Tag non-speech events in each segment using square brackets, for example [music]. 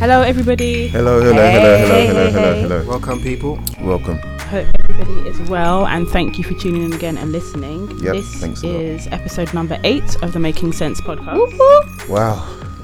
Hello, everybody. Hello, hello, Hey, hello, hello, hello, hello, hello. Welcome, people. Welcome. Hope everybody is well, and thank you for tuning in again and listening. Yep, this thanks a is episode number eight of the Making Cents podcast. Wow.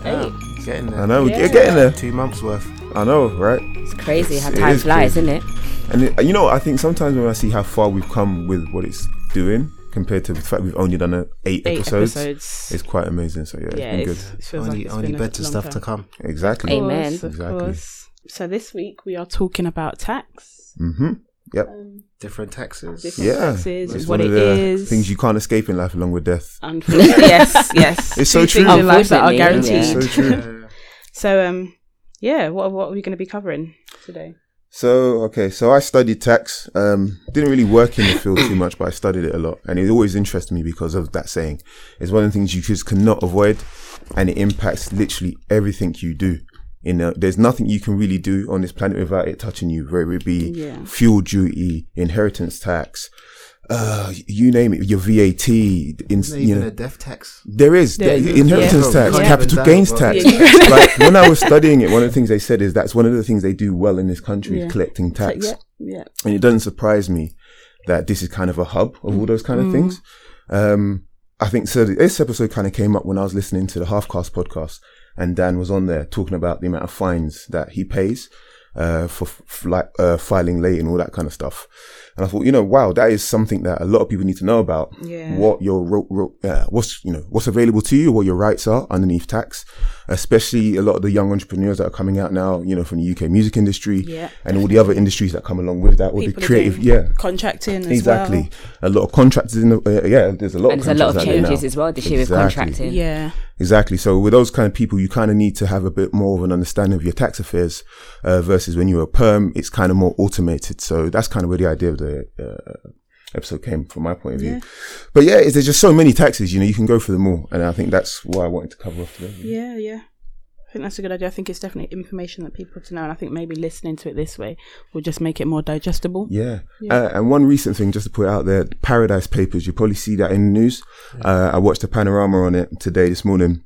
Hey. Getting there. I know, Yeah. we're getting there. Two months worth. I know, right? It's crazy how time is flies, crazy. isn't it? And it, you know, I think sometimes when I see how far we've come with what it's doing compared to the fact we've only done uh, eight, Eight episodes, episodes. it's quite amazing. So yeah, it's been good. it feels Only, like it's only been better long stuff time. to come. Exactly. Of Amen. course, of Exactly. course. So this week we are talking about tax. Mm-hmm. Yep. Um, Different taxes. different Yeah. taxes, It's what one it of the is. things you can't escape in life, along with death. Unfortunately, [laughs] yes, yes. It's so Two things true. in life that are Unfortunately, guaranteed. yeah. So true. Yeah. So, um, yeah, what what are we going to be covering today? So okay, so I studied tax. Um, didn't really work in the field too much, but I studied it a lot, and it always interested me because of that saying. It's one of the things you just cannot avoid, and it impacts literally everything you do. You know, there's nothing you can really do on this planet without it touching you. Whether it be Yeah. fuel duty, inheritance tax, uh, you name it, your VAT. In, Isn't you know, a death tax? there is There the inheritance yeah. tax, Yeah. capital Yeah. gains Yeah. tax. Yeah. like [laughs] when I was studying it, one of the things they said is that's one of the things they do well in this country Yeah. is collecting It's like, tax. yeah, yeah. And it doesn't surprise me that this is kind of a hub of all those kind of Mm. things. Um, I think so. This episode kind of came up when I was listening to the Halfcast podcast, and Dan was on there talking about the amount of fines that he pays uh, for f- like uh, filing late and all that kind of stuff. And I thought, you know, wow, that is something that a lot of people need to know about. Yeah. What your ro- ro- uh, what's you know what's available to you, what your rights are underneath tax. Especially a lot of the young entrepreneurs that are coming out now, you know, from the UK music industry Yeah, and all the other industries that come along with that, or People the creative, yeah, Contracting as exactly. well. A lot of contractors in the uh, yeah. There's a lot And of there's a lot of contractors changes as well this year with Exactly. contracting. Yeah, Exactly. So with those kind of people, you kind of need to have a bit more of an understanding of your tax affairs uh, versus when you're a perm, it's kind of more automated. So that's kind of where the idea of the uh, episode came from my point of view. Yeah. But yeah, it's, there's just so many taxes. You know, you can go through them all, and I think that's why I wanted to cover off today. yeah, yeah. I think that's a good idea. I think it's definitely information that people have to know, and I think maybe listening to it this way will just make it more digestible. Yeah. Yeah. Uh, and one recent thing, just to put out there, Paradise Papers, you probably see that in the news. Uh, I watched a panorama on it today, this morning.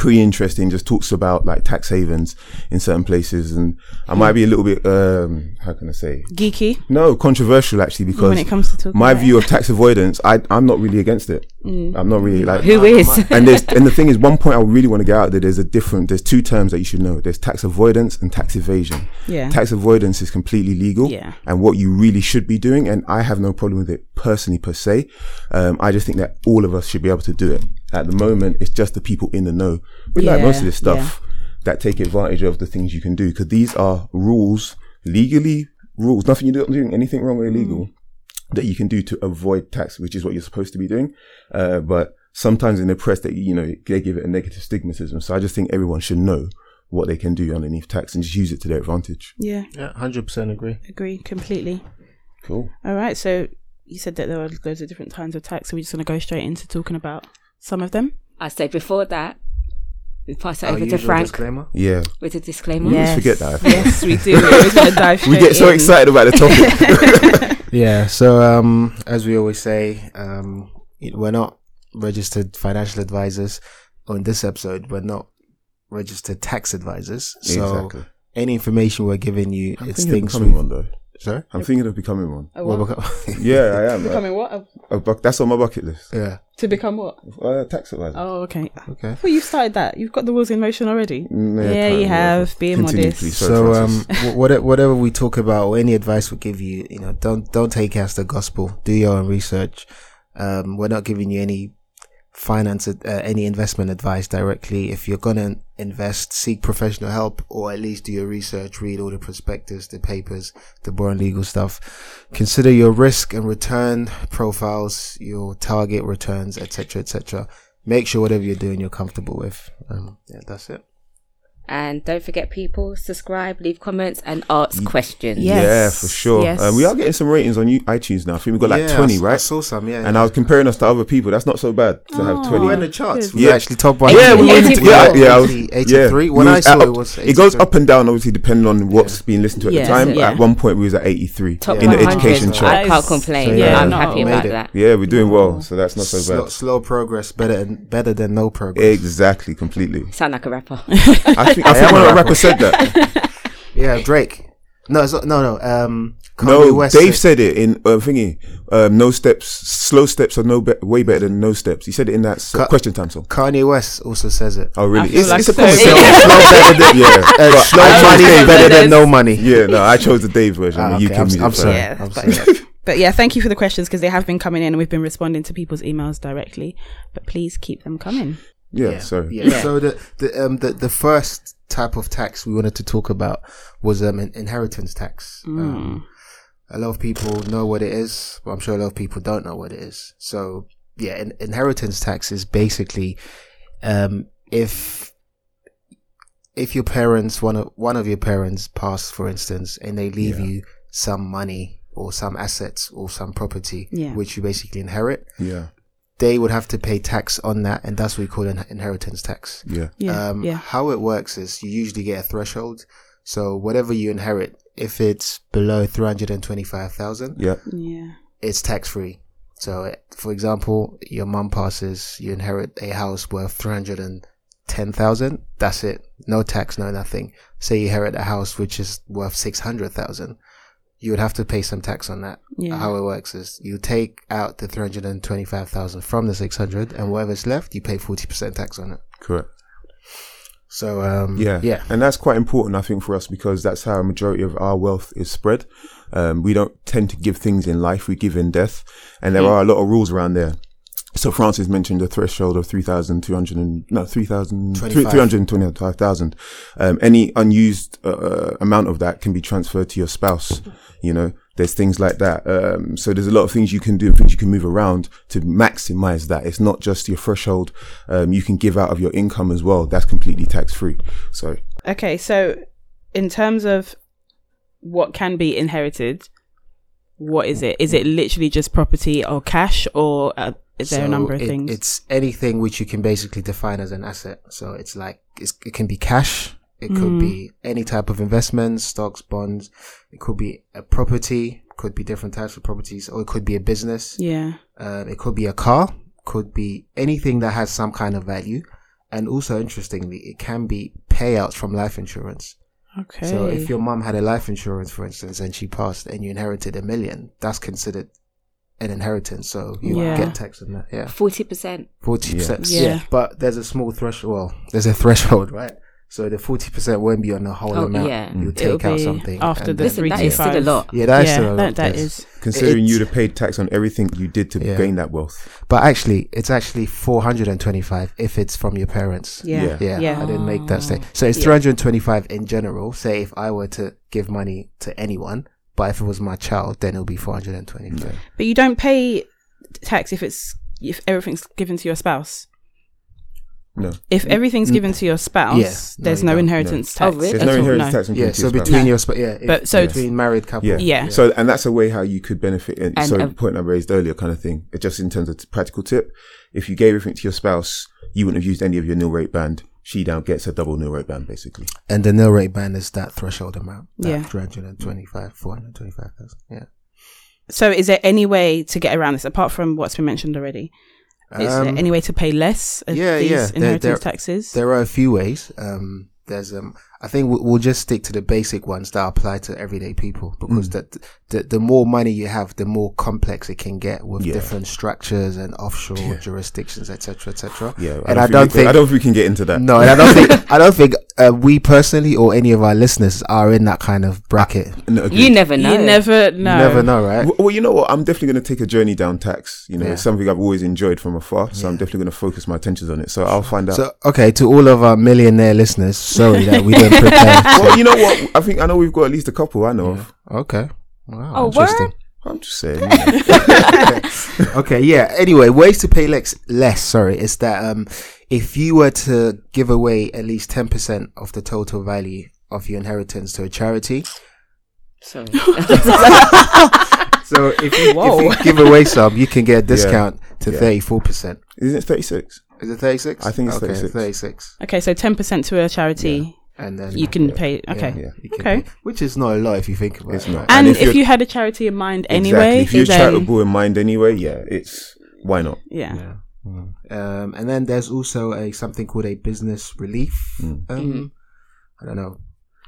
Pretty interesting, just talks about like tax havens in certain places. And I might be a little bit, um, how can I say? Geeky No, controversial actually, because when it comes to my view of tax avoidance, I, I'm not really against it. Mm. I'm not really like, Who is? and there's and the thing is, one point I really want to get out there. There's a different. There's two terms that you should know. There's tax avoidance and tax evasion. yeah, Tax avoidance is completely legal, Yeah. and what you really should be doing. And I have no problem with it personally per se. Um, I just think that all of us should be able to do it. At the moment, it's just the people in the know. We like most of this stuff that take advantage of the things you can do because these are rules, legally rules. Nothing you're doing anything wrong or illegal Mm. that you can do to avoid tax, which is what you're supposed to be doing. Uh, but sometimes in the press, that you know they give it a negative stigmatism. So I just think everyone should know what they can do underneath tax and just use it to their advantage. yeah, Yeah, 100% agree. agree completely. Cool. All right, so you said that there were loads of different kinds of tax, so we're just going to go straight into talking about some of them. I say before that, we pass it Our over to Frank disclaimer. Yeah, with a disclaimer. We always forget that. Yes, we do. We always want to [laughs] dive we straight get so in. excited about the topic. [laughs] Yeah, so um, as we always say, um, it- we're not registered financial advisors. On this episode, we're not registered tax advisors. So exactly. any information we're giving you, I'm it's thinking of things becoming we one though. Sorry? I'm thinking of becoming one. A Well, what? beca- [laughs] Yeah, I am. Becoming what? A- A buck- that's on my bucket list. yeah. to become what? Uh, tax advisor. Oh, okay. Okay. Well, you've started that. You've got the wheels in motion already. Mm, Yeah, you of, have. Being Continue, modest. please. Sorry, So um, [laughs] whatever whatever we talk about or any advice we give you, you know, don't don't take it as the gospel. Do your own research. Um, we're not giving you any finance uh, any investment advice directly. If you're gonna invest, seek professional help or at least do your research. Read all the prospectus, the papers, the boring legal stuff. Consider your risk and return profiles, your target returns, etc., etc. Make sure whatever you're doing, you're comfortable with. Um, yeah, that's it. And don't forget, people, subscribe, leave comments, and ask questions. Yeah. yeah, for sure. yes. Uh, we are getting some ratings on you, iTunes now. I think we've got like Yeah, 20, I s- I right? saw some, yeah. And I was comparing us to other people. That's not so bad to have Oh. 20. we're in the charts. Good. We Yeah. actually top one. Yeah, we were in the, 83. yeah, yeah, I was- 80, yeah. 83. When We I was saw at- it was it goes up and down, obviously, depending on what's being listened to at Yeah, the time. yeah. At one point, we was at 83 Top in the education chart. I can't complain. So, yeah, I'm no, happy about that. Yeah, we're doing well, so that's not so bad. slow progress, better than better than no progress. Exactly, completely. Sound like a rapper. [laughs] I think think, I think one of the rappers said that. [laughs] Yeah, Drake. No, it's not, no, no. Um, No, West Dave said it in uh, thingy. Um, no steps, slow steps are no be- way better than no steps. He said it in that Ka- question time song. Kanye West also says it. Oh, really? It's, like it's a so- conversation. [laughs] slow better than, yeah, uh, slow money is better than no money. Yeah, no, I chose the Dave version. Ah, the okay, UK I'm- music I'm version. sorry. Yeah, I'm but, sorry. but yeah, thank you for the questions because they have been coming in and we've been responding to people's emails directly. But please keep them coming. Yeah, sorry. Yeah. So the the um the, the first type of tax we wanted to talk about was um in- inheritance tax. Um, a lot of people know what it is, but I'm sure a lot of people don't know what it is. So yeah, in, inheritance tax is basically um if if your parents one of one of your parents pass, for instance, and they leave Yeah. you some money or some assets or some property, Yeah. which you basically inherit, Yeah, they would have to pay tax on that, and that's what we call an inheritance tax. yeah, Yeah, Um, yeah, How it works is you usually get a threshold. So whatever you inherit, if it's below three hundred and twenty-five thousand, yeah, yeah, it's tax free. So, for example, your mum passes, you inherit a house worth three hundred and ten thousand. That's it. No tax, no nothing. Say you inherit a house which is worth six hundred thousand. You would have to pay some tax on that. yeah. How it works is you take out the three hundred and twenty-five thousand from the six hundred, and whatever's left, you pay forty percent tax on it. correct. So, um, Yeah, yeah. and that's quite important, I think, for us because that's how a majority of our wealth is spread. Um, we don't tend to give things in life; we give in death, and there are a lot of rules around there. So Francis mentioned the threshold of three thousand two hundred and no three thousand three 25. hundred twenty-five thousand. Um, any unused uh, amount of that can be transferred to your spouse. You know, there's things like that. Um, so there's a lot of things you can do and things you can move around to maximize that. It's not just your threshold. Um, you can give out of your income as well. That's completely tax free. So Okay, so in terms of what can be inherited, what is it? Is it literally just property or cash, or uh, is there a number of it- things? It's anything which you can basically define as an asset. So it's like it's, it can be cash. It could Mm-hmm. be any type of investments, stocks, bonds. It could be a property. Could be different types of properties, or it could be a business. yeah, Um, it could be a car. Could be anything that has some kind of value. And also, interestingly, it can be payouts from life insurance. okay. So if your mum had a life insurance, for instance, and she passed and you inherited a million, that's considered an inheritance. So you Yeah. get tax on that. Yeah. Forty percent. Forty percent. Yeah. Yeah. But there's a small threshold. Well, there's a [laughs] threshold, right? So the forty percent won't be on the whole Oh, amount. yeah. You mm. It'll take out something after and the then- Listen, that is still a lot. Yeah, that is yeah, still a lot. that, that Yes. is. considering It's- you'd have paid tax on everything you did to Yeah. gain that wealth. But actually, it's actually four hundred and twenty-five if it's from your parents. Yeah, Yeah. Yeah, Yeah. I didn't make that state. So it's Yeah. 325 in general. Say if I were to give money to anyone, but if it was my child, then it'll be 425. But you don't pay tax if it's if everything's given to your spouse. No, If everything's given to your spouse, Yeah. No, there's you no inheritance No. Oh, tax. Oh, really? there's no all, inheritance tax on Yeah, your so spouse. between No. your sp- yeah, But so- between married couple. Yeah. Yeah. So, and that's a way how you could benefit. And, And, so, the point I raised earlier, kind of thing. It just in terms of t- practical tip, if you gave everything to your spouse, you wouldn't have used any of your nil rate band. She now gets a double nil rate band, basically. And the nil rate band is that threshold amount. That Yeah. 325, 425,000. Yeah. So is there any way to get around this apart from what's been mentioned already? Is there Um, any way to pay less of yeah, these yeah. There- inheritance there- taxes? There are a few ways. Um, there's um, I think we'll, we'll just stick to the basic ones that apply to everyday people because Mm. that the the more money you have, the more complex it can get with Yeah. different structures and offshore Yeah. jurisdictions, etc., etc. Yeah. and I don't we- think I don't think we can get into that. no, and I don't think [laughs] I don't think uh, we personally or any of our listeners are in that kind of bracket. No, agreed. You never know. You never know. You never know, right? Well, well, you know what? I'm definitely going to take a journey down tax. You know, Yeah. it's something I've always enjoyed from afar. So I'm definitely going to focus my attentions on it. So I'll find out. So, okay, to all of our millionaire listeners, sorry that we [laughs] didn't [laughs] prepare. well, you know what? I think I know we've got at least a couple I know of. okay. Wow, Oh, interesting. I'm just saying. you [laughs] okay, yeah. Anyway, ways to pay less. Less, sorry, is that um, if you were to give away at least ten percent of the total value of your inheritance to a charity, Sorry. [laughs] so if you, if you give away some, you can get a discount to Yeah. thirty four percent. Isn't it 36? Is it thirty six? I think it's okay, 36. Thirty six, Okay, so ten percent to a charity, and then you can Yeah. pay. Okay, yeah. you can Okay. pay, which is not a lot if you think about It's it. not. and, And if, if you're- had a charity in mind anyway, exactly. If you're then charitable in mind anyway, yeah, it's why not? yeah. Yeah. Um, and then there's also a something called a business relief Mm. um, I don't know.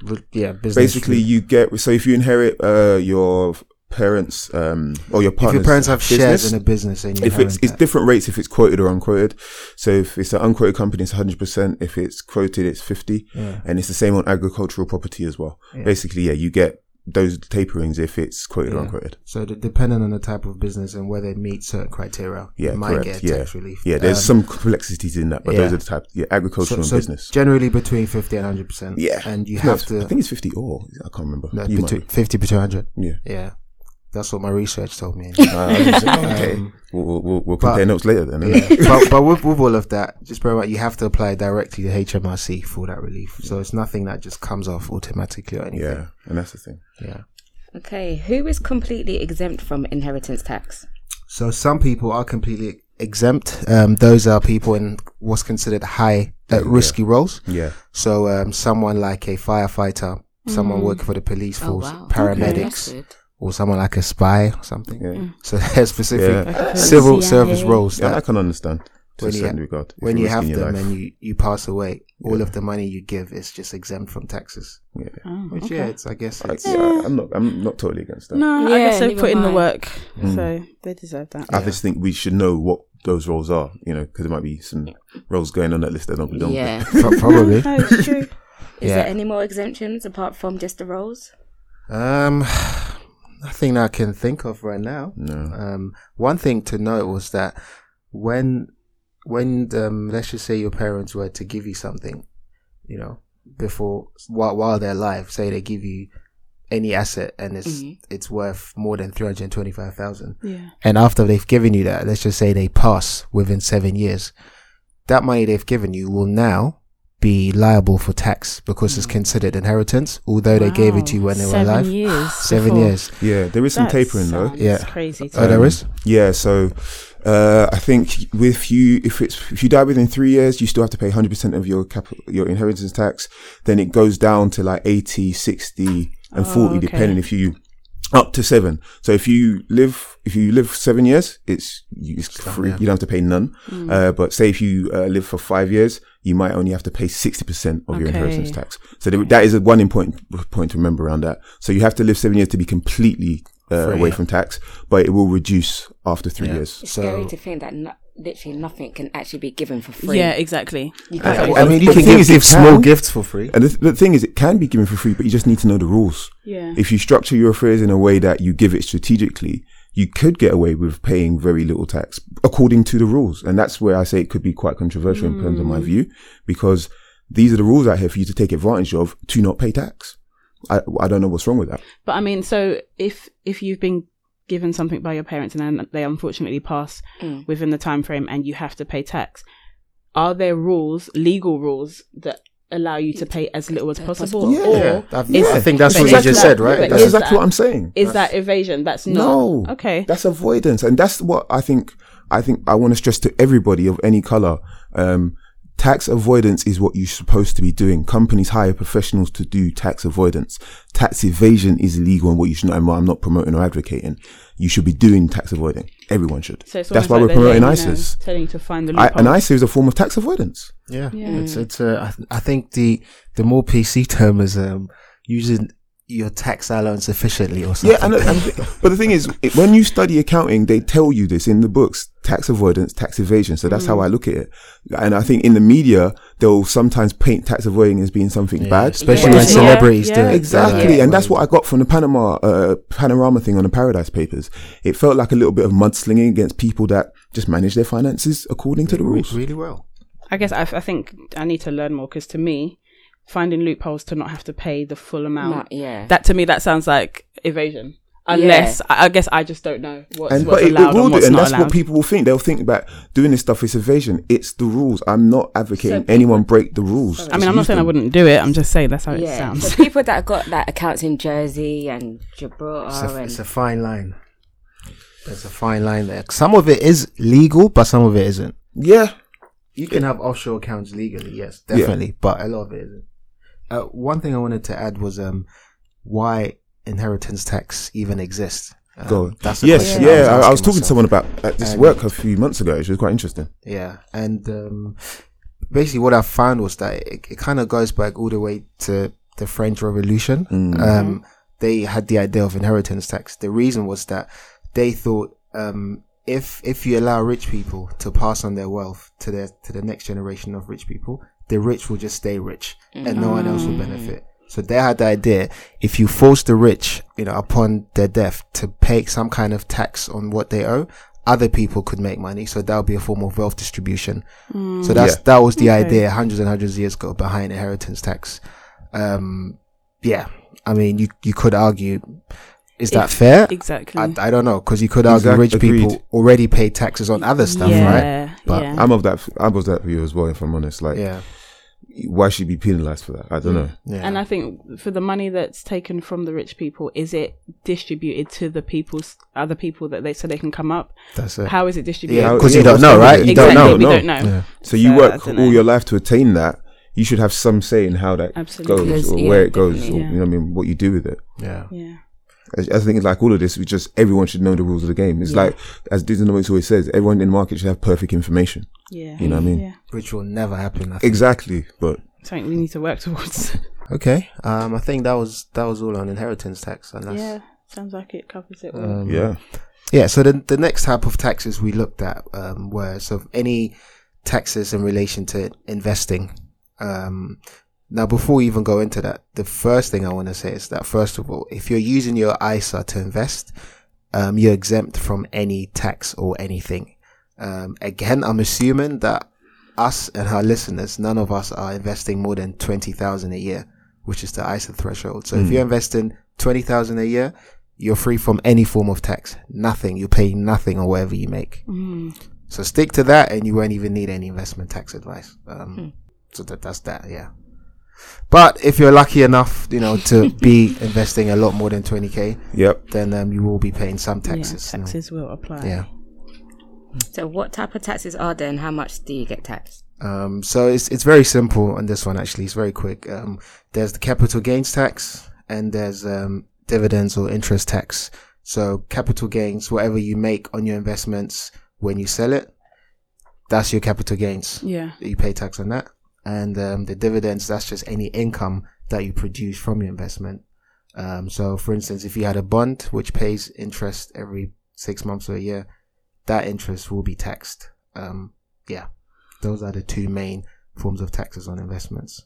Re- Yeah, business. Basically, you get so if you inherit uh, your parents um, or your if your parents have shares in a business, and you if it's it's different rates if it's quoted or unquoted. So if it's an unquoted company, it's hundred percent. If it's quoted, it's fifty, Yeah. and it's the same on agricultural property as well. Yeah. Basically, yeah, you get those taperings if it's quoted or unquoted. So depending on the type of business and whether it meets certain criteria, Yeah, you might correct. get yeah, tax relief. yeah. There's Um, some complexities in that, but yeah. those are the type. Yeah, agricultural and business. generally between fifty and hundred percent. Yeah, and you No, have to. I think it's fifty or I can't remember. no, between fifty to hundred. Yeah. Yeah, that's what my research told me. [laughs] Uh, I was just like, okay, Um, we'll, we'll, we'll, we'll but- compare notes later then. yeah, but but [laughs] with, with all of that, just bear in mind you have to apply directly to HMRC for that relief. So it's nothing that just comes off automatically or anything. yeah, and that's the thing. yeah. Okay, who is completely exempt from inheritance tax? So some people are completely exempt. Um, those are people in what's considered high uh, risky roles. Yeah, So um, someone like a firefighter, someone Mm. working for the police Oh, force, wow. paramedics, That's good. Or someone like a spy or something. yeah, So [laughs] there's specific yeah. civil CIA. service roles yeah. I can understand to When you certain ha- regard. When you're have them and you, you pass away, all of the money you give is just exempt from taxes. yeah. Oh, Which okay. yeah, it's I guess I, it's yeah, I'm not. I'm not totally against that. No, I guess they've put in am the work, Mm. so they deserve that. I just think we should know what those roles are. You know, because there might be some roles going on that list that don't belong. there. Yeah. [laughs] pro- probably. [laughs] No, it's true. Is Yeah. there any more exemptions apart from just the roles? Um, nothing I can think of right now. No. Um, one thing to note was that when, when um, let's just say your parents were to give you something, you know, before while while they're alive, say they give you any asset and it's Mhm. it's worth more than three hundred twenty five thousand, Yeah. and after they've given you that, let's just say they pass within seven years, that money they've given you will now be liable for tax because it's considered inheritance, although they gave it to you when they were alive. Years. Seven before. years. Yeah, there is some That tapering though. Yeah. Crazy. Oh, there me. is. Yeah, so uh, I think with you, if it's if you die within three years, you still have to pay 100 percent of your capital, your inheritance tax. Then it goes down to like 80, 60, and Oh, 40, okay. depending if you up to seven. So if you live if you live seven years, it's, you- it's free. yeah. You don't have to pay none. Hmm. Uh, but say if you uh, live for five years, you might only have to pay 60 percent of your inheritance tax. So there, that is a one important point to remember around that. So you have to live seven years to be completely uh, Free, away yeah. from tax, but it will reduce after three Yeah. years. It's So- scary to think that no, literally nothing can actually be given for free. Yeah, exactly. You can't well, I mean, you the can thing give, is, give small can- gifts for free. And the, th- the thing is, it can be given for free, but you just need to know the rules. Yeah. If you structure your affairs in a way that you give it strategically, you could get away with paying very little tax according to the rules. And that's where I say it could be quite controversial in terms of my view, because these are the rules out here for you to take advantage of to not pay tax. I, I don't know what's wrong with that. But I mean, so if if you've been given something by your parents and then they unfortunately pass Mm. within the time frame and you have to pay tax, are there rules, legal rules that allow you to pay as little as possible? Yeah. Or I, is- I think that's but what you just said, right? That's exactly that- what I'm saying. is that evasion? That's not No. okay. That's avoidance, and that's what I think. I think I want to stress to everybody of any color. Um, tax avoidance is what you're supposed to be doing. Companies hire professionals to do tax avoidance. Tax evasion is illegal, and what you should. I'm I'm not promoting or advocating. You should be doing tax avoiding. Everyone should. So that's why like we're promoting letting you know, ISAs. telling you to find the I, loophole. an ISA is a form of tax avoidance. Yeah, Yeah. it's it's. Uh, I, th- I think the the more PC term is um using your tax allowance efficiently or something. Yeah, and, and but the thing is, it, when you study accounting, they tell you this in the books: tax avoidance, tax evasion. So that's how Mm. I look at it. And I think in the media, they'll sometimes paint tax avoiding as being something Yeah, bad, especially Yeah. when celebrities Yeah, do it. Exactly, Yeah. and that's what I got from the Panama uh, panorama thing on the Paradise Papers. It felt like a little bit of mudslinging against people that just manage their finances according to the rules. really well. I guess I, I think I need to learn more because to me, finding loopholes to not have to pay the full amount. Not- yeah. That to me, that sounds like evasion. Unless I, I guess I just don't know what's, And what's but it, it allowed will and do, what's and that's allowed. what people will think. They'll think about doing this stuff is evasion. It's the rules. I'm not advocating people- anyone break the rules. I mean, I'm not use saying I wouldn't do it. I'm just saying that's how it yeah. sounds. So people that got like accounts in Jersey and Gibraltar It's a, and it's a fine line. There's a fine line there. Some of it is legal, but some of it isn't. Yeah, You can have offshore accounts legally, yes, definitely, but a lot of it isn't. Uh, one thing I wanted to add was um, why inheritance tax even exists. Um, Go on. That's a yes, yeah. I, I was talking to someone about at this And- work a few months ago, which was quite interesting. Yeah, and um, basically what I found was that it, it kind of goes back all the way to the French Revolution. Mm. Um, they had the idea of inheritance tax. The reason was that they thought um, if if you allow rich people to pass on their wealth to their to the next generation of rich people, the rich will just stay rich and no one else will benefit. So they had the idea if you force the rich, you know, upon their death to pay some kind of tax on what they owe, other people could make money. So that would be a form of wealth distribution. So that's Yeah. that was the Okay. idea hundreds and hundreds of years ago behind inheritance tax. Um, yeah, I mean, you you could argue, is that If- fair? Exactly. I, I don't know because you could argue Exact- rich agreed. people already pay taxes on other stuff, right? yeah, But yeah. I'm of that. I'm of that view as well. If I'm honest, like, Yeah, why should you be penalized for that? I don't mm. know. yeah. And I think for the money that's taken from the rich people, is it distributed to the people's other people that they so they can come up? that's it. How is it distributed? Yeah, How- 'cause you don't know, right? You exactly. don't know. We no. don't know. Yeah. So you So, work all know. your life to attain that. You should have some say in how that Absolutely. goes or Yeah, where it goes, or definitely, you know what I mean, what you do with it. Yeah, Yeah. I, I think it's like all of this. We just everyone should know the rules of the game. It's Yeah. like as Disney always says, everyone in the market should have perfect information. Yeah. You know what I mean? Yeah. which will never happen. I. Exactly, but Something we need to work towards. [laughs] Okay, um, I think that was that was all on inheritance tax, and that's, yeah. Sounds like it covers it all. um, yeah, Yeah, so the the next type of taxes we looked at um, were sort of any taxes in relation to investing. Um, now, before we even go into that, the first thing I want to say is that first of all, if you're using your ISA to invest, um, you're exempt from any tax or anything. Um, again, I'm assuming that us and our listeners, none of us are investing more than twenty thousand a year, which is the ISA threshold. So if you're investing twenty thousand a year, you're free from any form of tax. Nothing. You pay nothing on whatever you make. Mm. So stick to that, and you won't even need any investment tax advice. Um, So that that's that. Yeah. But if you're lucky enough, you know, to [laughs] be investing a lot more than twenty k, yep. then um, you will be paying some Yeah, taxes. you know. taxes will apply. Yeah. So, what type of taxes are there, and how much do you get taxed? Um, so it's it's very simple on this one. Actually, it's very quick. Um, there's the capital gains tax, and there's um, dividends or interest tax. So capital gains, whatever you make on your investments when you sell it, that's your capital gains. Yeah. You pay tax on that, and um, the dividends, that's just any income that you produce from your investment. Um, so, for instance, if you had a bond which pays interest every six months or a year, that interest will be taxed. Um, yeah, those are the two main forms of taxes on investments.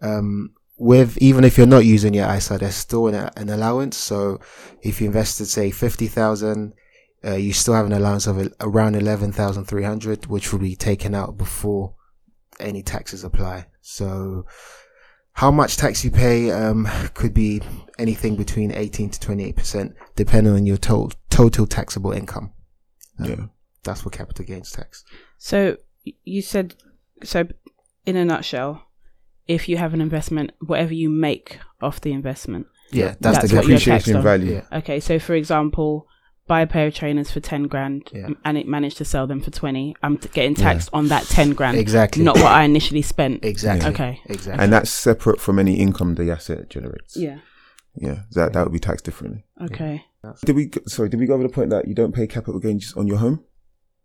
Um, with even if you're not using your ISA, there's still an, an allowance. So, if you invested say fifty thousand, uh, you still have an allowance of around eleven thousand three hundred, which will be taken out before any taxes apply. So, how much tax you pay um, could be anything between 18 to 28%, depending on your total, total taxable income. Um, Yeah. That's for capital gains tax. So you said so in a nutshell, if you have an investment, whatever you make off the investment. Yeah, that's, That's the what you're capital. taxed Appreciation on. value. Yeah. Okay, so for example, buy a pair of trainers for ten grand, Yeah. and it managed to sell them for twenty. I'm t- getting taxed on that ten grand, Exactly. not what I initially spent. Exactly. Okay. Exactly. And that's separate from any income the asset generates. Yeah. Yeah, that that would be taxed differently. Okay. Did we? Sorry, did we go over the point that you don't pay capital gains on your home?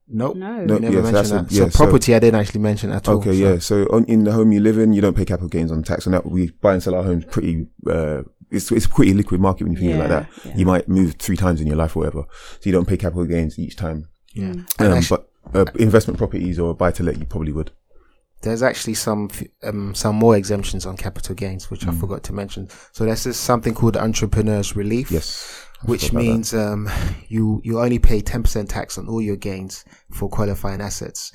Nope. No. No, never yes, mentioned that's a- that. yeah, so so- property, I didn't actually mention at all. Okay, so- yeah. So on, in the home you live in, you don't pay capital gains on tax on that. We buy and sell our homes pretty. Uh, it's it's a pretty liquid market when you think like that. yeah. You might move three times in your life or whatever, so you don't pay capital gains each time. Yeah. Mm. Um, actu- but uh, investment properties or buy to let, you probably would. there's actually some f- um, some more exemptions on capital gains, which I Mm. forgot to mention. So there's this something called entrepreneurs relief. Yes, I which forgot about that. means um, you you only pay ten percent tax on all your gains for qualifying assets.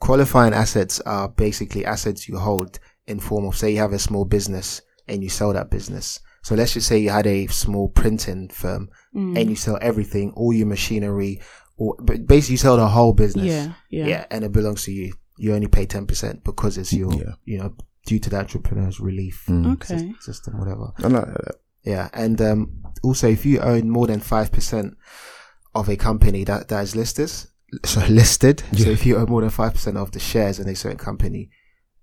Qualifying assets are basically assets you hold in form of say you have a small business and you sell that business. So let's just say you had a small printing firm Mm. and you sell everything, all your machinery, or but basically you sell the whole business. Yeah. Yeah. yeah, and it belongs to you. You only pay ten percent because it's your, Yeah. you know, due to the entrepreneurs relief Mm. Okay. system, whatever. I like that. Yeah, and um, also if you own more than five percent of a company that that is listed, so [laughs] listed. So if you own more than five percent of the shares in a certain company,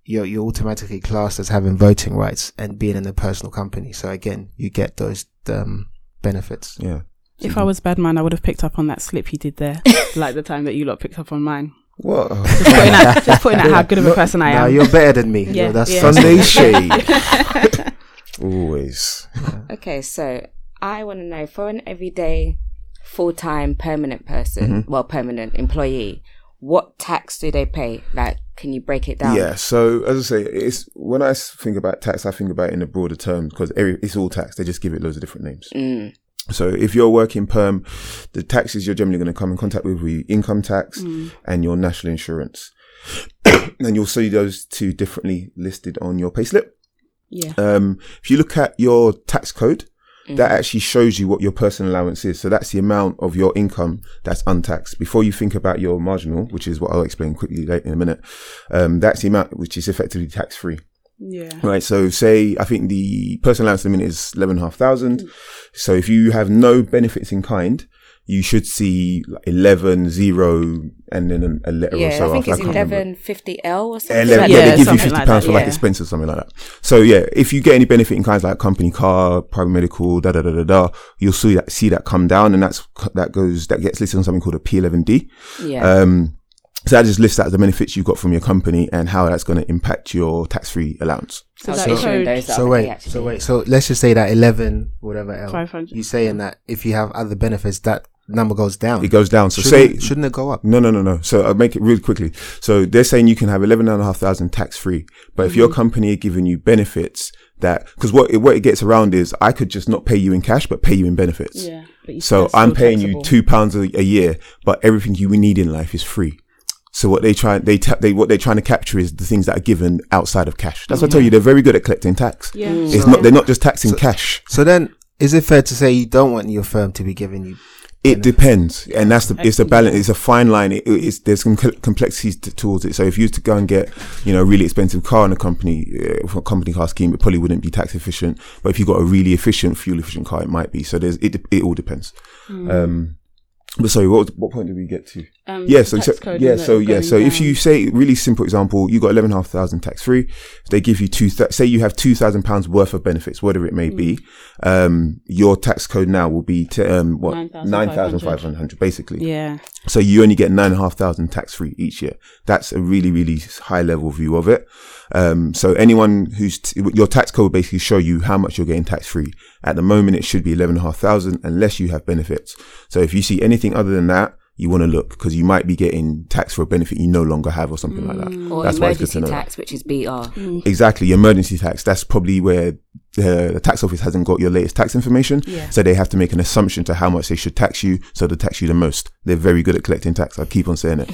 you're you're automatically classed as having voting rights and being in a personal company. So again, you get those um, benefits. Yeah. If I was bad man, I would have picked up on that slip you did there, [laughs] like the time that you lot picked up on mine. What? [laughs] Just putting out, just putting out how good of a person I Nah, am. you're better than me. Yeah, Yeah, that's yeah. Sunday shade. Always. [laughs] Okay, so I want to know for an everyday, full time, permanent person, Mm-hmm. well, permanent employee, what tax do they pay? Like, can you break it down? Yeah. So as I say, it's when I think about tax, I think about it in a broader term because it's all tax. They just give it loads of different names. Mm. So if you're working perm, the taxes you're generally going to come in contact with will be income tax and your national insurance. [coughs] and you'll see those two differently listed on your payslip. Yeah. Um, if you look at your tax code, that actually shows you what your personal allowance is. So that's the amount of your income that's untaxed. Before you think about your marginal, which is what I'll explain quickly later in a minute, um, that's the amount which is effectively tax free. Yeah. Right. So say I think the personal allowance minute is eleven and a half thousand. So if you have no benefits in kind, you should see like 11, 0, and then a, a letter or Yeah, so I think after. it's can't remember. eleven fifty L or something. 11, like yeah, Yeah, they give you something fifty like pounds that, for like yeah. expenses, something like that. So yeah, if you get any benefit in kinds like company car, private medical, da da da da da, you'll see that see that come down, and that's that goes that gets listed on something called a P11D. Yeah. Um, so that just lists out the benefits you've got from your company and how that's going to impact your tax free allowance. So I'll that show you code, those the So wait, so wait, so let's just say that eleven, whatever L, 500. you saying that if you have other benefits, that number goes down. It goes down. So shouldn't, say shouldn't it go up? No, no, no, no. So I'll make it really quickly. So they're saying you can have eleven and a half thousand tax free, but if your Mm-hmm. company are giving you benefits that, because what it, what it gets around is I could just not pay you in cash, but pay you in benefits. Yeah. So I'm paying taxable. you two pounds a, a year, but everything you need in life is free. So what they try, they, ta- they, what they're trying to capture is the things that are given outside of cash. That's what I tell you. They're very good at collecting tax. Yeah. It's not, they're not just taxing cash. So then, is it fair to say you don't want your firm to be giving you? It depends, and that's the it's a balance. It's a fine line. It, it's there's some complexities to, towards it. So if you used to go and get you know a really expensive car in a company uh, for a company car scheme, it probably wouldn't be tax efficient. But if you got a really efficient fuel efficient car, it might be. So there's it. It all depends. Um, but sorry, what what point did we get to? Um, Yeah, so, so yeah, so yeah, so if you say really simple example, you got eleven half thousand tax free. They give you two. Th- say you have two thousand pounds worth of benefits, whatever it may be. Um, your tax code now will be to um what 9,500. nine thousand five hundred basically. Yeah. So you only get nine and a half thousand tax free each year. That's a really, really high level view of it. Um, so anyone who's, t- your tax code basically show you how much you're getting tax free. At the moment, it should be eleven and a half thousand unless you have benefits. So if you see anything other than that, you want to look because you might be getting tax for a benefit you no longer have or something like that. or That's why it's good to emergency know. that. tax, which is BR. Exactly, emergency tax. That's probably where the, the tax office hasn't got your latest tax information. Yeah. So they have to make an assumption to how much they should tax you, so they tax you the most. They're very good at collecting tax. I keep on saying it.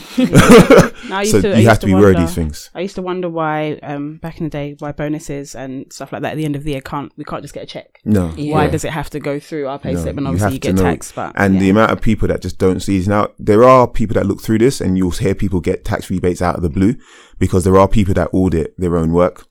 Now, [laughs] I [laughs] used so to, you used have to be aware of wonder- these things. I used to wonder why, um, back in the day, why bonuses and stuff like that at the end of the year can't we can't just get a check? No. Yeah. Why does it have to go through our pay No, slip and you obviously have you get know- taxed? But And the amount of people that just don't see it. Now, there are people that look through this and you'll hear people get tax rebates out of the blue because there are people that audit their own work.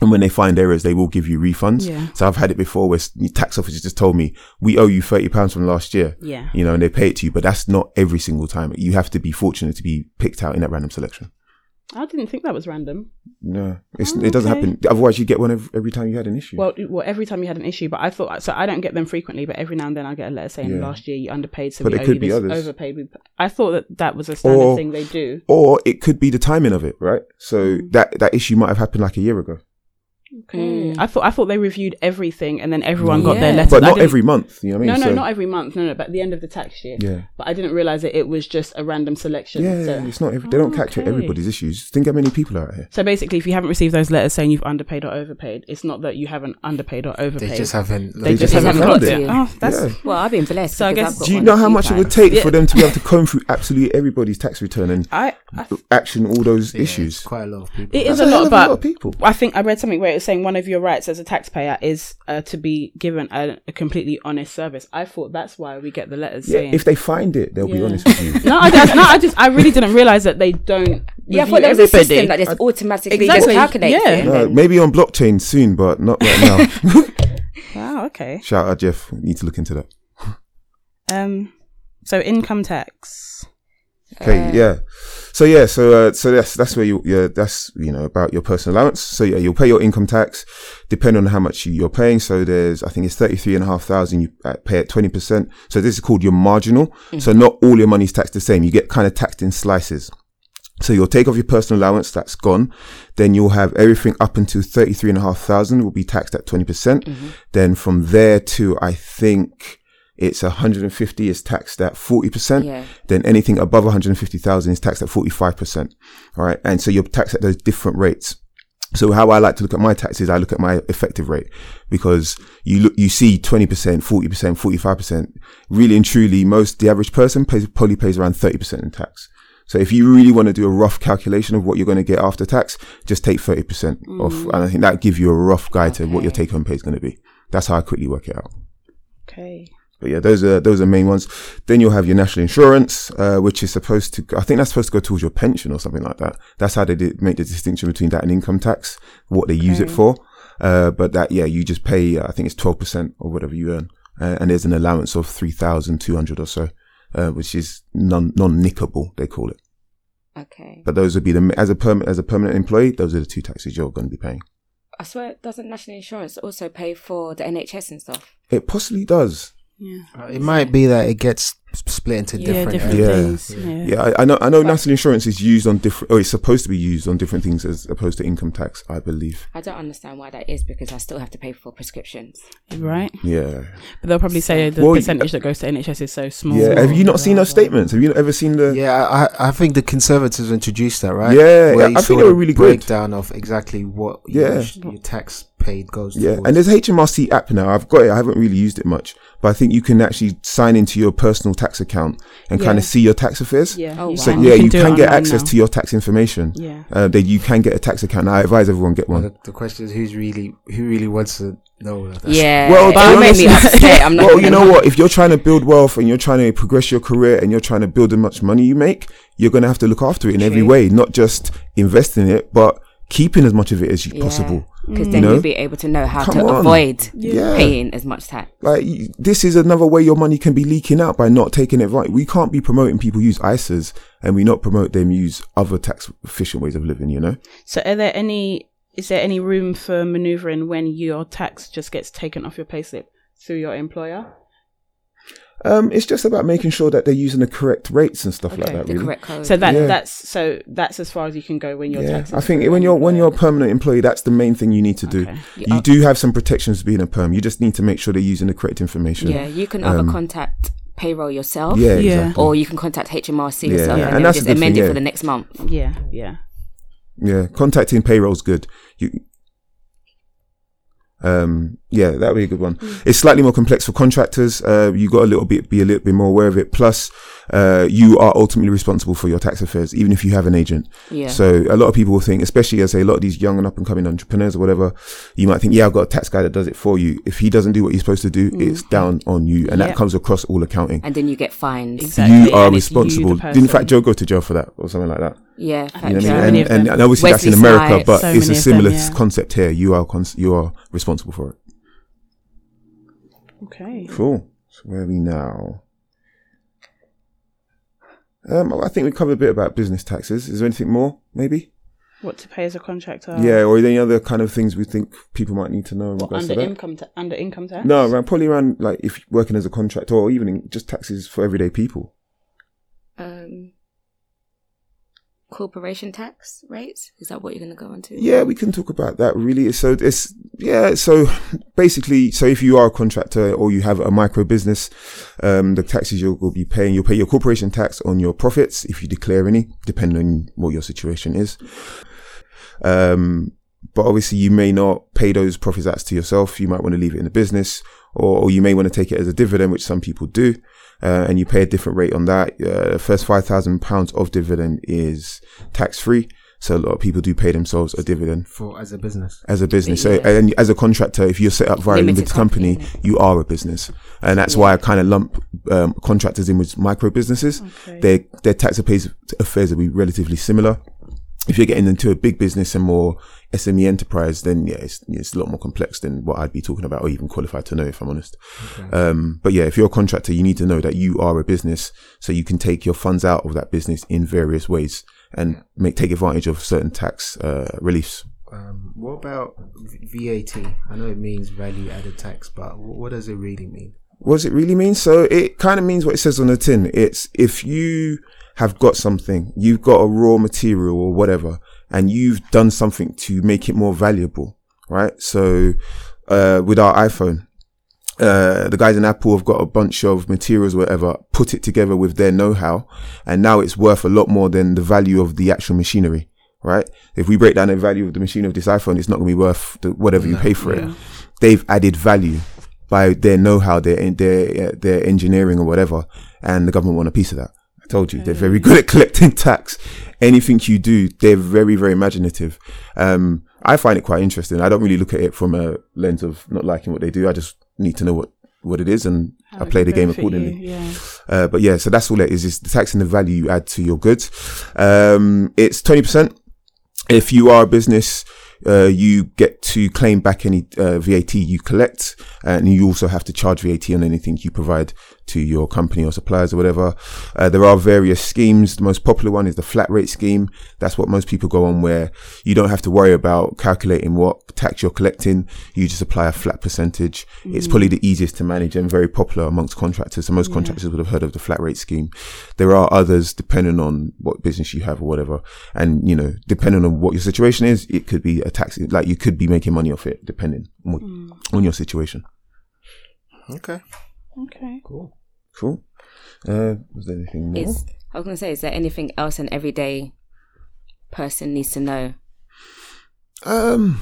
And when they find errors, they will give you refunds. Yeah. So I've had it before where tax officers just told me, we owe you 30 pounds from last year. Yeah. You know, and they pay it to you, but that's not every single time. You have to be fortunate to be picked out in that random selection. I didn't think that was random. No, it's, Oh, it doesn't okay. happen. Otherwise, you get one every, every time you had an issue. Well, well, every time you had an issue, but I thought so. I don't get them frequently, but every now and then I get a letter saying Yeah. last year you underpaid, so But we owe could be others. overpaid. We, I thought that that was a standard Or- thing they do. or it could be the timing of it, right? So Mm. that, that issue might have happened like a year ago, Okay. Mm. I thought I thought they reviewed everything and then everyone got their letter. but not every month. You know what I No, mean? no, So- not every month. No, no, but at the end of the tax year. Yeah. But I didn't realize that it was just a random selection. Yeah, so. yeah, it's not. Every, they don't Oh, capture okay. everybody's issues. Think how many people are out here. So basically, if you haven't received those letters saying you've underpaid or overpaid, it's not that you haven't underpaid or overpaid. They just haven't. They just just haven't haven't got found oh, it. it. Oh, that's Yeah. Well, I've been blessed. So I guess- I've got Do you know how few much it would take Yeah. for them to be able to comb through absolutely everybody's tax return and I. I action all those issues? it's quite a lot of people. it is a lot, of but of people. I think I read something where it saying one of your rights as a taxpayer is uh, to be given a, a completely honest service. I thought that's why we get the letters Yeah, saying. if they find it, they'll be honest with you. [laughs] no, I, just- no, I just I really didn't realize that they don't. Yeah, I review thought there was a everybody. system that just automatically Exactly, just calculates yeah. it. No, maybe on blockchain soon, but not right now. [laughs] Wow. Okay. Shout out Jeff. Need to look into that. Um. So income tax. Okay, yeah. So yeah, so uh, so that's that's where you yeah that's you know about your personal allowance. So yeah, you'll pay your income tax depending on how much you- you're paying. So there's I think it's thirty three and a half thousand. You uh, pay at twenty percent. So this is called your marginal. So not all your money's taxed the same. You get kind of taxed in slices. So you'll take off your personal allowance, that's gone. Then you'll have everything up until 33,500 will be taxed at 20%. percent Then from there to, I think it's 150 is taxed at 40%. Yeah. Then anything above 150,000 is taxed at 45%. All right. And so you're taxed at those different rates. So how I like to look at my taxes, I look at my effective rate because you look, you see 20%, 40%, 45%. Really and truly, most, the average person pays, probably pays around 30% in tax. So if you really want to do a rough calculation of what you're going to get after tax, just take 30% off. Mm. And I think that gives you a rough guide to what your take home pay is going to be. That's how I quickly work it out. Okay. But yeah, those are those are main ones. Then you'll have your national insurance, uh, which is supposed to. I think that's supposed to go towards your pension or something like that. That's how they did make the distinction between that and income tax, what they use it for. Uh, but that yeah, you just pay. Uh, I think it's twelve percent or whatever you earn, uh, and there's an allowance of three thousand two hundred or so, uh, which is non non nickable they call it. Okay. But those would be the as a perm as a permanent employee, those are the two taxes you're going to be paying. I swear, doesn't national insurance also pay for the NHS and stuff? It possibly does. Yeah. Uh, it might be that it gets split into Yeah, different. different Yeah. things. Yeah. Yeah, I, I know. I know. National insurance is used on different. Oh, it's supposed to be used on different things as opposed to income tax. I believe. I don't understand why that is because I still have to pay for prescriptions. Right. Yeah. But they'll probably say the Well, percentage that goes to NHS is so small. Yeah. Have you not seen those statements? Have you ever seen the? Yeah, I, I think the Conservatives introduced that, right? Yeah, Where yeah, you I think saw they were the really good. breakdown of exactly what Yeah. your, your tax paid goes Yeah, towards. and there's HMRC app now. I've got it. I haven't really used it much, but I think you can actually sign into your personal tax account and kind of see your tax affairs. Yeah. Oh, you So wow. yeah, you do it can get access now. to your tax information. Yeah. Uh, that you can get a tax account. I advise everyone get Well, one. the, the question is who's really who really wants to know that? Yeah. Well, it to be honest- [laughs] upset. I'm not. Well, you know what? If you're trying to build wealth and you're trying to progress your career and you're trying to build as much money you make, you're going to have to look after it in every way, not just invest in it, but keeping as much of it as you possible. Because then You know? you'll be able to know how Come to on. avoid Yeah. paying as much tax. Like this is another way your money can be leaking out by not taking it right. We can't be promoting people use ISAs and we not promote them use other tax efficient ways of living. You know, So are there any is there any room for maneuvering when your tax just gets taken off your payslip through your employer? Um, it's just about making sure that they're using the correct rates and stuff like that. The Really. correct code. So that Yeah. that's so that's as far as you can go when you're Yeah. I think when you're when you're a permanent employee, that's the main thing you need to do. Okay. You do have some protections being a perm. You just need to make sure they're using the correct information. yeah, you can either Um, contact payroll yourself. Yeah, Yeah. exactly. Or you can contact HMRC Yeah, yourself yeah. and, And then that's just amend thing, it yeah. for the next month. Yeah, yeah. Yeah, contacting payroll's good. You, um, yeah, that would be a good one. Mm. It's slightly more complex for contractors. Uh, you got a little bit, be a little bit more aware of it. Plus, uh, you are ultimately responsible for your tax affairs, even if you have an agent. Yeah. So a lot of people will think, especially as I say, a lot of these young and up and coming entrepreneurs or whatever, you might think, yeah, I've got a tax guy that does it for you. If he doesn't do what he's supposed to do, it's down on you. And that comes across all accounting. and then you get fined. Exactly. you are and it's you, responsible. Didn't in fact Joe go to jail for that or something like that? Yeah. You know fact I mean? And, and, them. and obviously that's in America, Snipes. but So it's a many of them, similar yeah. concept here. You are cons- you are responsible for it. Okay. Cool. So where are we now? Um, I think we covered a bit about business taxes. Is there anything more? Maybe. What to pay as a contractor? yeah, or any other kind of things we think people might need to know in What, under to that? income ta- under income tax. No, around probably around like if you're working as a contractor or even in just taxes for everyday people. Um, corporation tax rates. Is that what you're going to go into? Yeah, we can talk about that really. So it's yeah, so basically so if you are a contractor or you have a micro business, um the taxes you'll be paying, you'll pay your corporation tax on your profits if you declare any, depending on what your situation is. Um but obviously you may not pay those profits tax to yourself. You might want to leave it in the business or, or you may want to take it as a dividend, which some people do. Uh, and you pay a different rate on that. Uh, the first five thousand pounds of dividend is tax free. So a lot of people do pay themselves a dividend for as a business. as a business. Yeah. So, and as a contractor, if you're set up via a Limited limited company, company, you are a business, and that's why I kind of lump um, contractors in with micro businesses. Okay. Their their tax affairs affairs will be relatively similar. If you're getting into a big business and more SME enterprise, then yeah, it's, it's a lot more complex than what I'd be talking about or even qualified to know, if I'm honest. Um, but yeah, if you're a contractor, you need to know that you are a business, so you can take your funds out of that business in various ways and make take advantage of certain tax uh, reliefs. Um, what about V- VAT? I know it means value added tax, but wh- what does it really mean? What does it really mean? So it kind of means what it says on the tin. It's if you have got something, you've got a raw material or whatever, and you've done something to make it more valuable, right? So, uh, with our iPhone, uh, the guys in Apple have got a bunch of materials, whatever, put it together with their know-how, and now it's worth a lot more than the value of the actual machinery, right? If we break down the value of the machine of this iPhone, it's not going to be worth the, whatever you pay for it. They've added value by their know-how, their their their engineering or whatever, and the government want a piece of that. Told you they're very [laughs] good at collecting tax. Anything you do, they're very very imaginative. Um, I find it quite interesting. I don't really look at it from a lens of not liking what they do. I just need to know what what it is, and I play the game you, accordingly. Yeah. Uh, but yeah, so that's all it is, is the tax and the value you add to your goods. Um, it's 20%. If you are a business, uh, you get to claim back any uh, VAT you collect, and you also have to charge VAT on anything you provide to your company or suppliers or whatever. Uh, there are various schemes. The most popular one is the flat rate scheme. That's what most people go on, where you don't have to worry about calculating what tax you're collecting. You just apply a flat percentage. It's probably the easiest to manage and very popular amongst contractors. So most contractors would have heard of the flat rate scheme. There are others depending on what business you have or whatever. And, you know, depending on what your situation is, it could be a tax, like you could be making money off it depending on, what, on your situation. Okay. Okay. Cool. Cool. Uh, was there anything more? Is I was gonna say, is there anything else an everyday person needs to know? Um,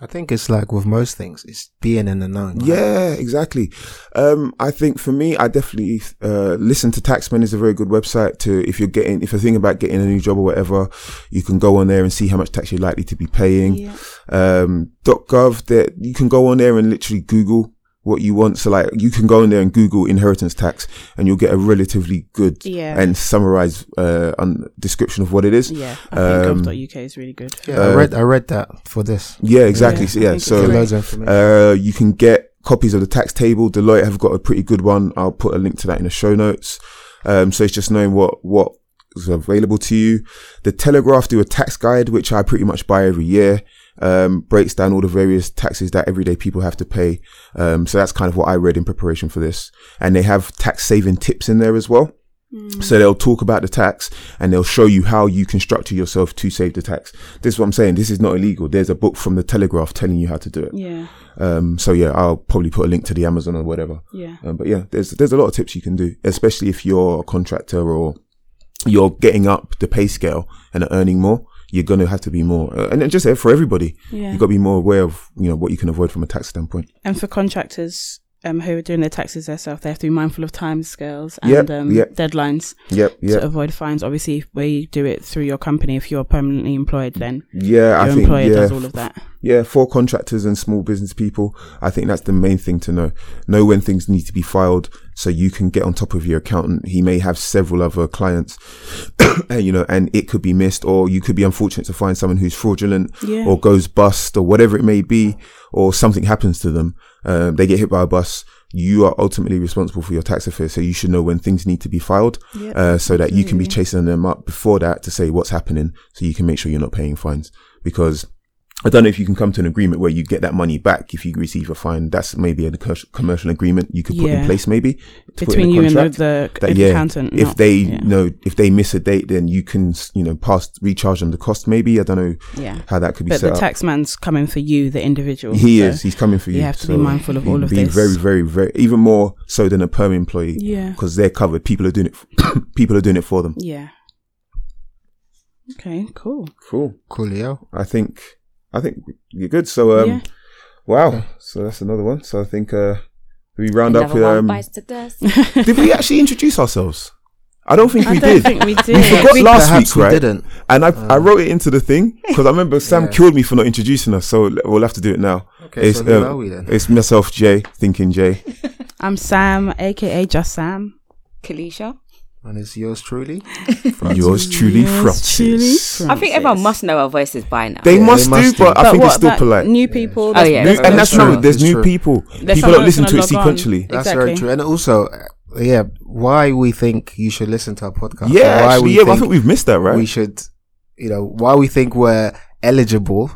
I think it's like with most things, it's being in the know. right? Yeah, exactly. Um, I think for me, I definitely uh, listen to Taxman is a very good website to if you're getting if you're thinking about getting a new job or whatever, you can go on there and see how much tax you're likely to be paying. Yeah. Um, .gov, that you can go on there and literally Google what you want. So like you can go in there and Google inheritance tax, and you'll get a relatively good Yeah. and summarized uh, un- description of what it is. Yeah. I think Um, gov.uk is really good. Yeah, I read I read that for this. Yeah, exactly. Yeah, So, yeah, so. Loads of information. uh, you can get copies of the tax table. Deloitte have got a pretty good one. I'll put a link to that in the show notes. Um, so it's just knowing what, what is available to you. The Telegraph do a tax guide, which I pretty much buy every year. Um, breaks down all the various taxes that everyday people have to pay. Um, so that's kind of what I read in preparation for this. And they have tax saving tips in there as well. So they'll talk about the tax and they'll show you how you can structure yourself to save the tax. This is what I'm saying. This is not illegal. There's a book from the Telegraph telling you how to do it. Yeah. Um, so yeah, I'll probably put a link to the Amazon or whatever. Yeah. Um, but yeah, there's there's a lot of tips you can do, especially if you're a contractor or you're getting up the pay scale and are earning more. You're gonna have to be more, uh, and just uh, for everybody, Yeah. you got to be more aware of you know what you can avoid from a tax standpoint. And for contractors um, who are doing their taxes themselves, they have to be mindful of time scales and Yep, um, yep. deadlines Yep, to avoid fines. Obviously, where you do it through your company, if you're permanently employed, then yeah. I your think yeah, does all of that. Yeah, for contractors and small business people, I think that's the main thing to know. Know when things need to be filed so you can get on top of your accountant. He may have several other clients, [coughs] and you know, and it could be missed, or you could be unfortunate to find someone who's fraudulent Yeah. or goes bust or whatever it may be, or something happens to them. Um, they get hit by a bus. You are ultimately responsible for your tax affairs, so you should know when things need to be filed, Yeah, uh, so that you can be chasing them up before that to say what's happening, so you can make sure you're not paying fines. Because I don't know if you can come to an agreement where you get that money back if you receive a fine. That's maybe a commercial- commercial agreement you could put in place, maybe to put in Between you and the, the That, yeah, accountant. if not- they yeah. know if they miss a date, then you can you know pass recharge them the cost. Maybe I don't know Yeah. how that could be But set the up. taxman's coming for you, the individual. He so- is. He's coming for you. you have to be mindful of all of be this. very, very, very, even more so than a perm employee Yeah. because they're covered. People are doing it. [coughs] people are doing it for them. Yeah. Okay, cool. Cool. Coolio. I think. I think you're good. So, um, Yeah. wow. So that's another one. So I think uh, we round up with. Um, bites the dust. [laughs] did we actually introduce ourselves? I don't think I we don't did. think we did. We forgot last Perhaps week, we right? didn't. And I, I wrote it into the thing because I remember Sam [laughs] Yeah. killed me for not introducing us. So we'll have to do it now. Okay, it's, so who uh, are we then? it's myself, Jay, Think King Jay. [laughs] I'm Sam, aka Just Sam. Kalisha. And it's yours truly. [laughs] Yours truly, Yours Francis. truly, I think everyone must know our voices by now. They Yeah, must they do, must do. but I think what it's still polite. New people. Oh, yeah. New- That's and that's true. true. There's That's new true. people. There's people someone don't listen to it gonna on. sequentially. That's Exactly. very true. And also, uh, yeah, why we think you should listen to our podcast. Yeah, why actually, we yeah. but I think think we've missed that, right? we should, you know, why we think we're eligible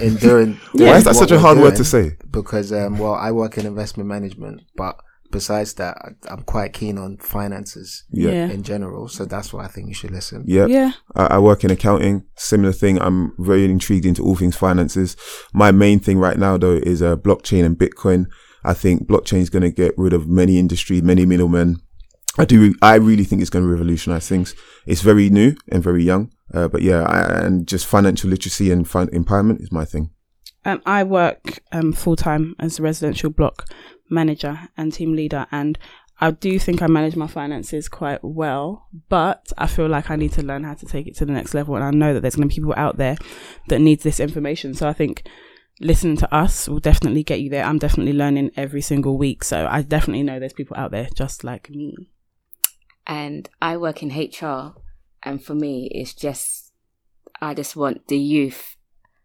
in doing. Why is that such a hard word to say? Because, um, well, I work in investment management, but besides that, I- I'm quite keen on finances Yeah. Yeah. in general. So that's why I think you should listen. Yeah. Yeah. I, I work in accounting. Similar thing. I'm very intrigued into all things finances. My main thing right now, though, is uh, blockchain and Bitcoin. I think blockchain is going to get rid of many industries, many middlemen. I do. I really think it's going to revolutionize things. It's very new and very young. Uh, but yeah, I, and just financial literacy and fin- empowerment is my thing. Um, I work um, full time as a residential block manager and team leader, and I do think I manage my finances quite well. But I feel like I need to learn how to take it to the next level, and I know that there's going to be people out there that needs this information. So I think listening to us will definitely get you there. I'm definitely learning every single week, so I definitely know there's people out there just like me. and I work in HR, and for me, it's just I just want the youth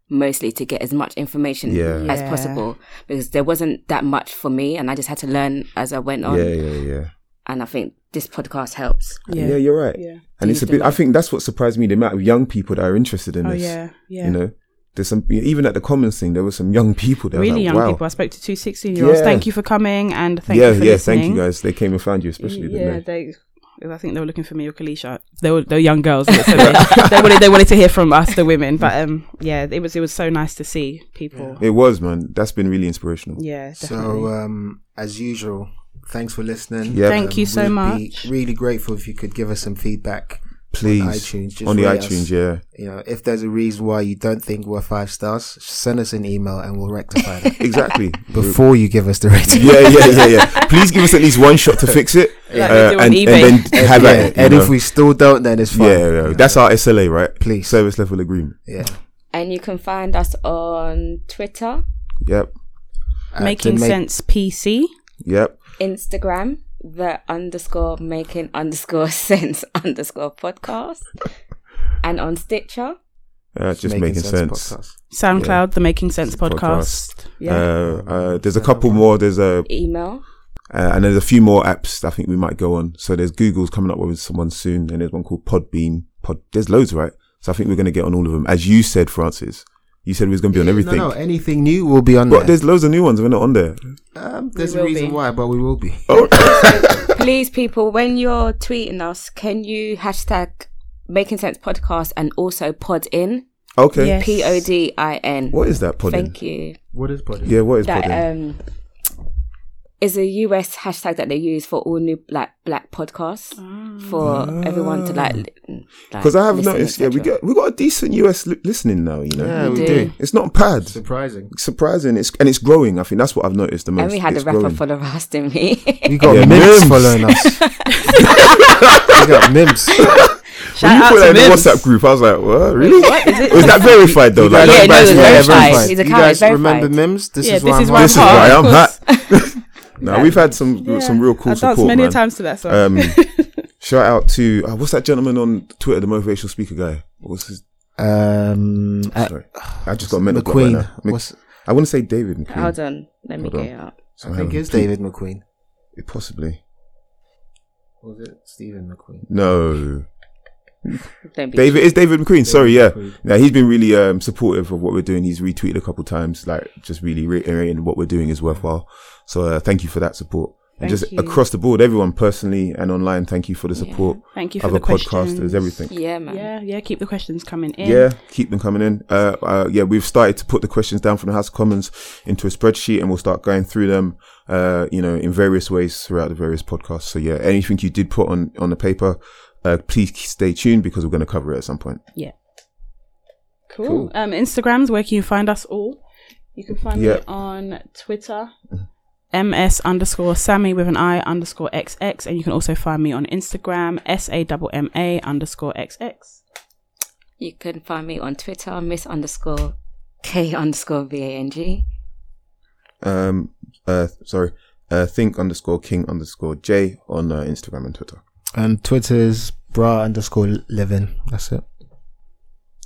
mostly to get as much information Yeah. as Yeah. possible because there wasn't that much for me, and I just had to learn as I went on. Yeah, yeah, yeah. And I think this podcast helps. Yeah, yeah you're right. Yeah. And it's a bit. I think that's what surprised me. The amount of young people that are interested in Oh this. yeah, yeah. You know, there's some even at the Commons thing. There were some young people there. Really like, young wow. people. I spoke to two 16 year olds. Yeah. Thank you for coming and thank yeah, you for yeah. listening. Thank you guys. They came and found you, especially. yeah, didn't they? They. I think they were looking for me or Kalisha. They were they were young girls, so they, [laughs] [laughs] they wanted they wanted to hear from us, the women. But um, yeah, it was it was so nice to see people. It was, man. That's been really inspirational. Yeah, So, um, as usual, thanks for listening. Yeah. Thank you so we'd much. Be really grateful if you could give us some feedback Please. on iTunes. Just on the iTunes, us. yeah. You know, if there's a reason why you don't think we're five stars, send us an email and we'll rectify that [laughs] Exactly. before you give us the rating. yeah, yeah, yeah, yeah. [laughs] Please give us at least one shot to fix it. [laughs] Like uh, we do on and, and then have yeah, at it. and you if we still don't, then it's fine. yeah, yeah, that's our SLA, right? Please. Service level agreement. Yeah. And you can find us on Twitter, Yep, Making make- Cents PC. yep. Instagram, the underscore making underscore [laughs] cents underscore podcast, and on Stitcher. Uh, just making, cents. podcast. SoundCloud, the Making Cents Podcast. podcast. Yeah. Uh, uh, there's a couple more. There's a Email. uh, and there's a few more apps I think we might go on. So there's Google's coming up with someone soon, and there's one called Podbean. Pod. There's loads, right? So I think we're going to get on all of them. As you said, Francis, you said we was going to be on everything. No, no, anything new will be on But there. there's loads of new ones. We're not on there. Um, there's a reason be. why, but we will be. [laughs] Please, people, when you're tweeting us, can you hashtag making cents podcast and also pod in Okay. Yes. P O D I N. What is that podding? Thank you. What is podcast? Yeah, what is That podding? um is a US hashtag that they use for all new black black podcasts ah. for everyone to like. Ah. Because like, I have listen, noticed, yeah, we etc. get we got a decent US li- listening now. You know, Yeah, we We do. do. it's not bad. Surprising. surprising. It's and it's growing. I think that's what I've noticed the most. and we had it's a rapper growing. follow us, didn't we? We got Yeah, Mims Mims. following us. [laughs] we got Mims. [laughs] When you Shout put that to in the WhatsApp group, I was like, "What? Really? What is it? Was that verified though? You Like, Yeah, no, back it's then? verified. verified. His You guys verified. remember Mims? This Yeah, is this why is I'm why This is I'm why I'm Of hot. [laughs] no, we've had some Yeah. some real cool I've danced support, many man. times to that song. Um, [laughs] shout out to uh, what's that gentleman on Twitter, the motivational speaker guy. What's his? Um, uh, Sorry, I just got [sighs] mental block right McQueen. now. Mc- What's, I want to say David McQueen. Hold on, let me Hold get on. it. So, I think it's David McQueen. Possibly. Was it Stephen McQueen? No. Don't be David is David McQueen. Sorry, yeah, McQueen. yeah. He's been really um, supportive of what we're doing. He's retweeted a couple times, like just really reiterating what we're doing is worthwhile. So uh, thank you for that support. and just you. across the board, everyone personally and online, thank you for the support. Thank you for Other the questions. podcasters, everything. Yeah, man. Yeah, yeah. Keep the questions coming in. Yeah, keep them coming in. Uh, uh, yeah, we've started to put the questions down from the House of Commons into a spreadsheet, and we'll start going through them. Uh, you know, in various ways throughout the various podcasts. So yeah, anything you did put on on the paper, uh, please stay tuned because we're going to cover it at some point. Cool. Cool. Um, Instagrams, where can you find us all? You can find Yeah. me on Twitter, ms underscore Sammy with an I underscore XX, and you can also find me on Instagram, S A M M A underscore XX. You can find me on Twitter, Miss underscore K underscore V A N G. Um, uh, sorry, uh, think underscore king underscore j on uh, Instagram and Twitter. And Twitter's brah underscore living. That's it.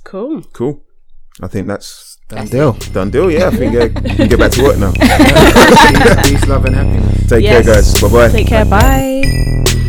Cool. Cool. I think that's Done deal. done deal. Yeah, I think uh, we can get back to work now. [laughs] Peace, love, and happiness. Take Yes. care, guys. Bye bye. Take care. Bye.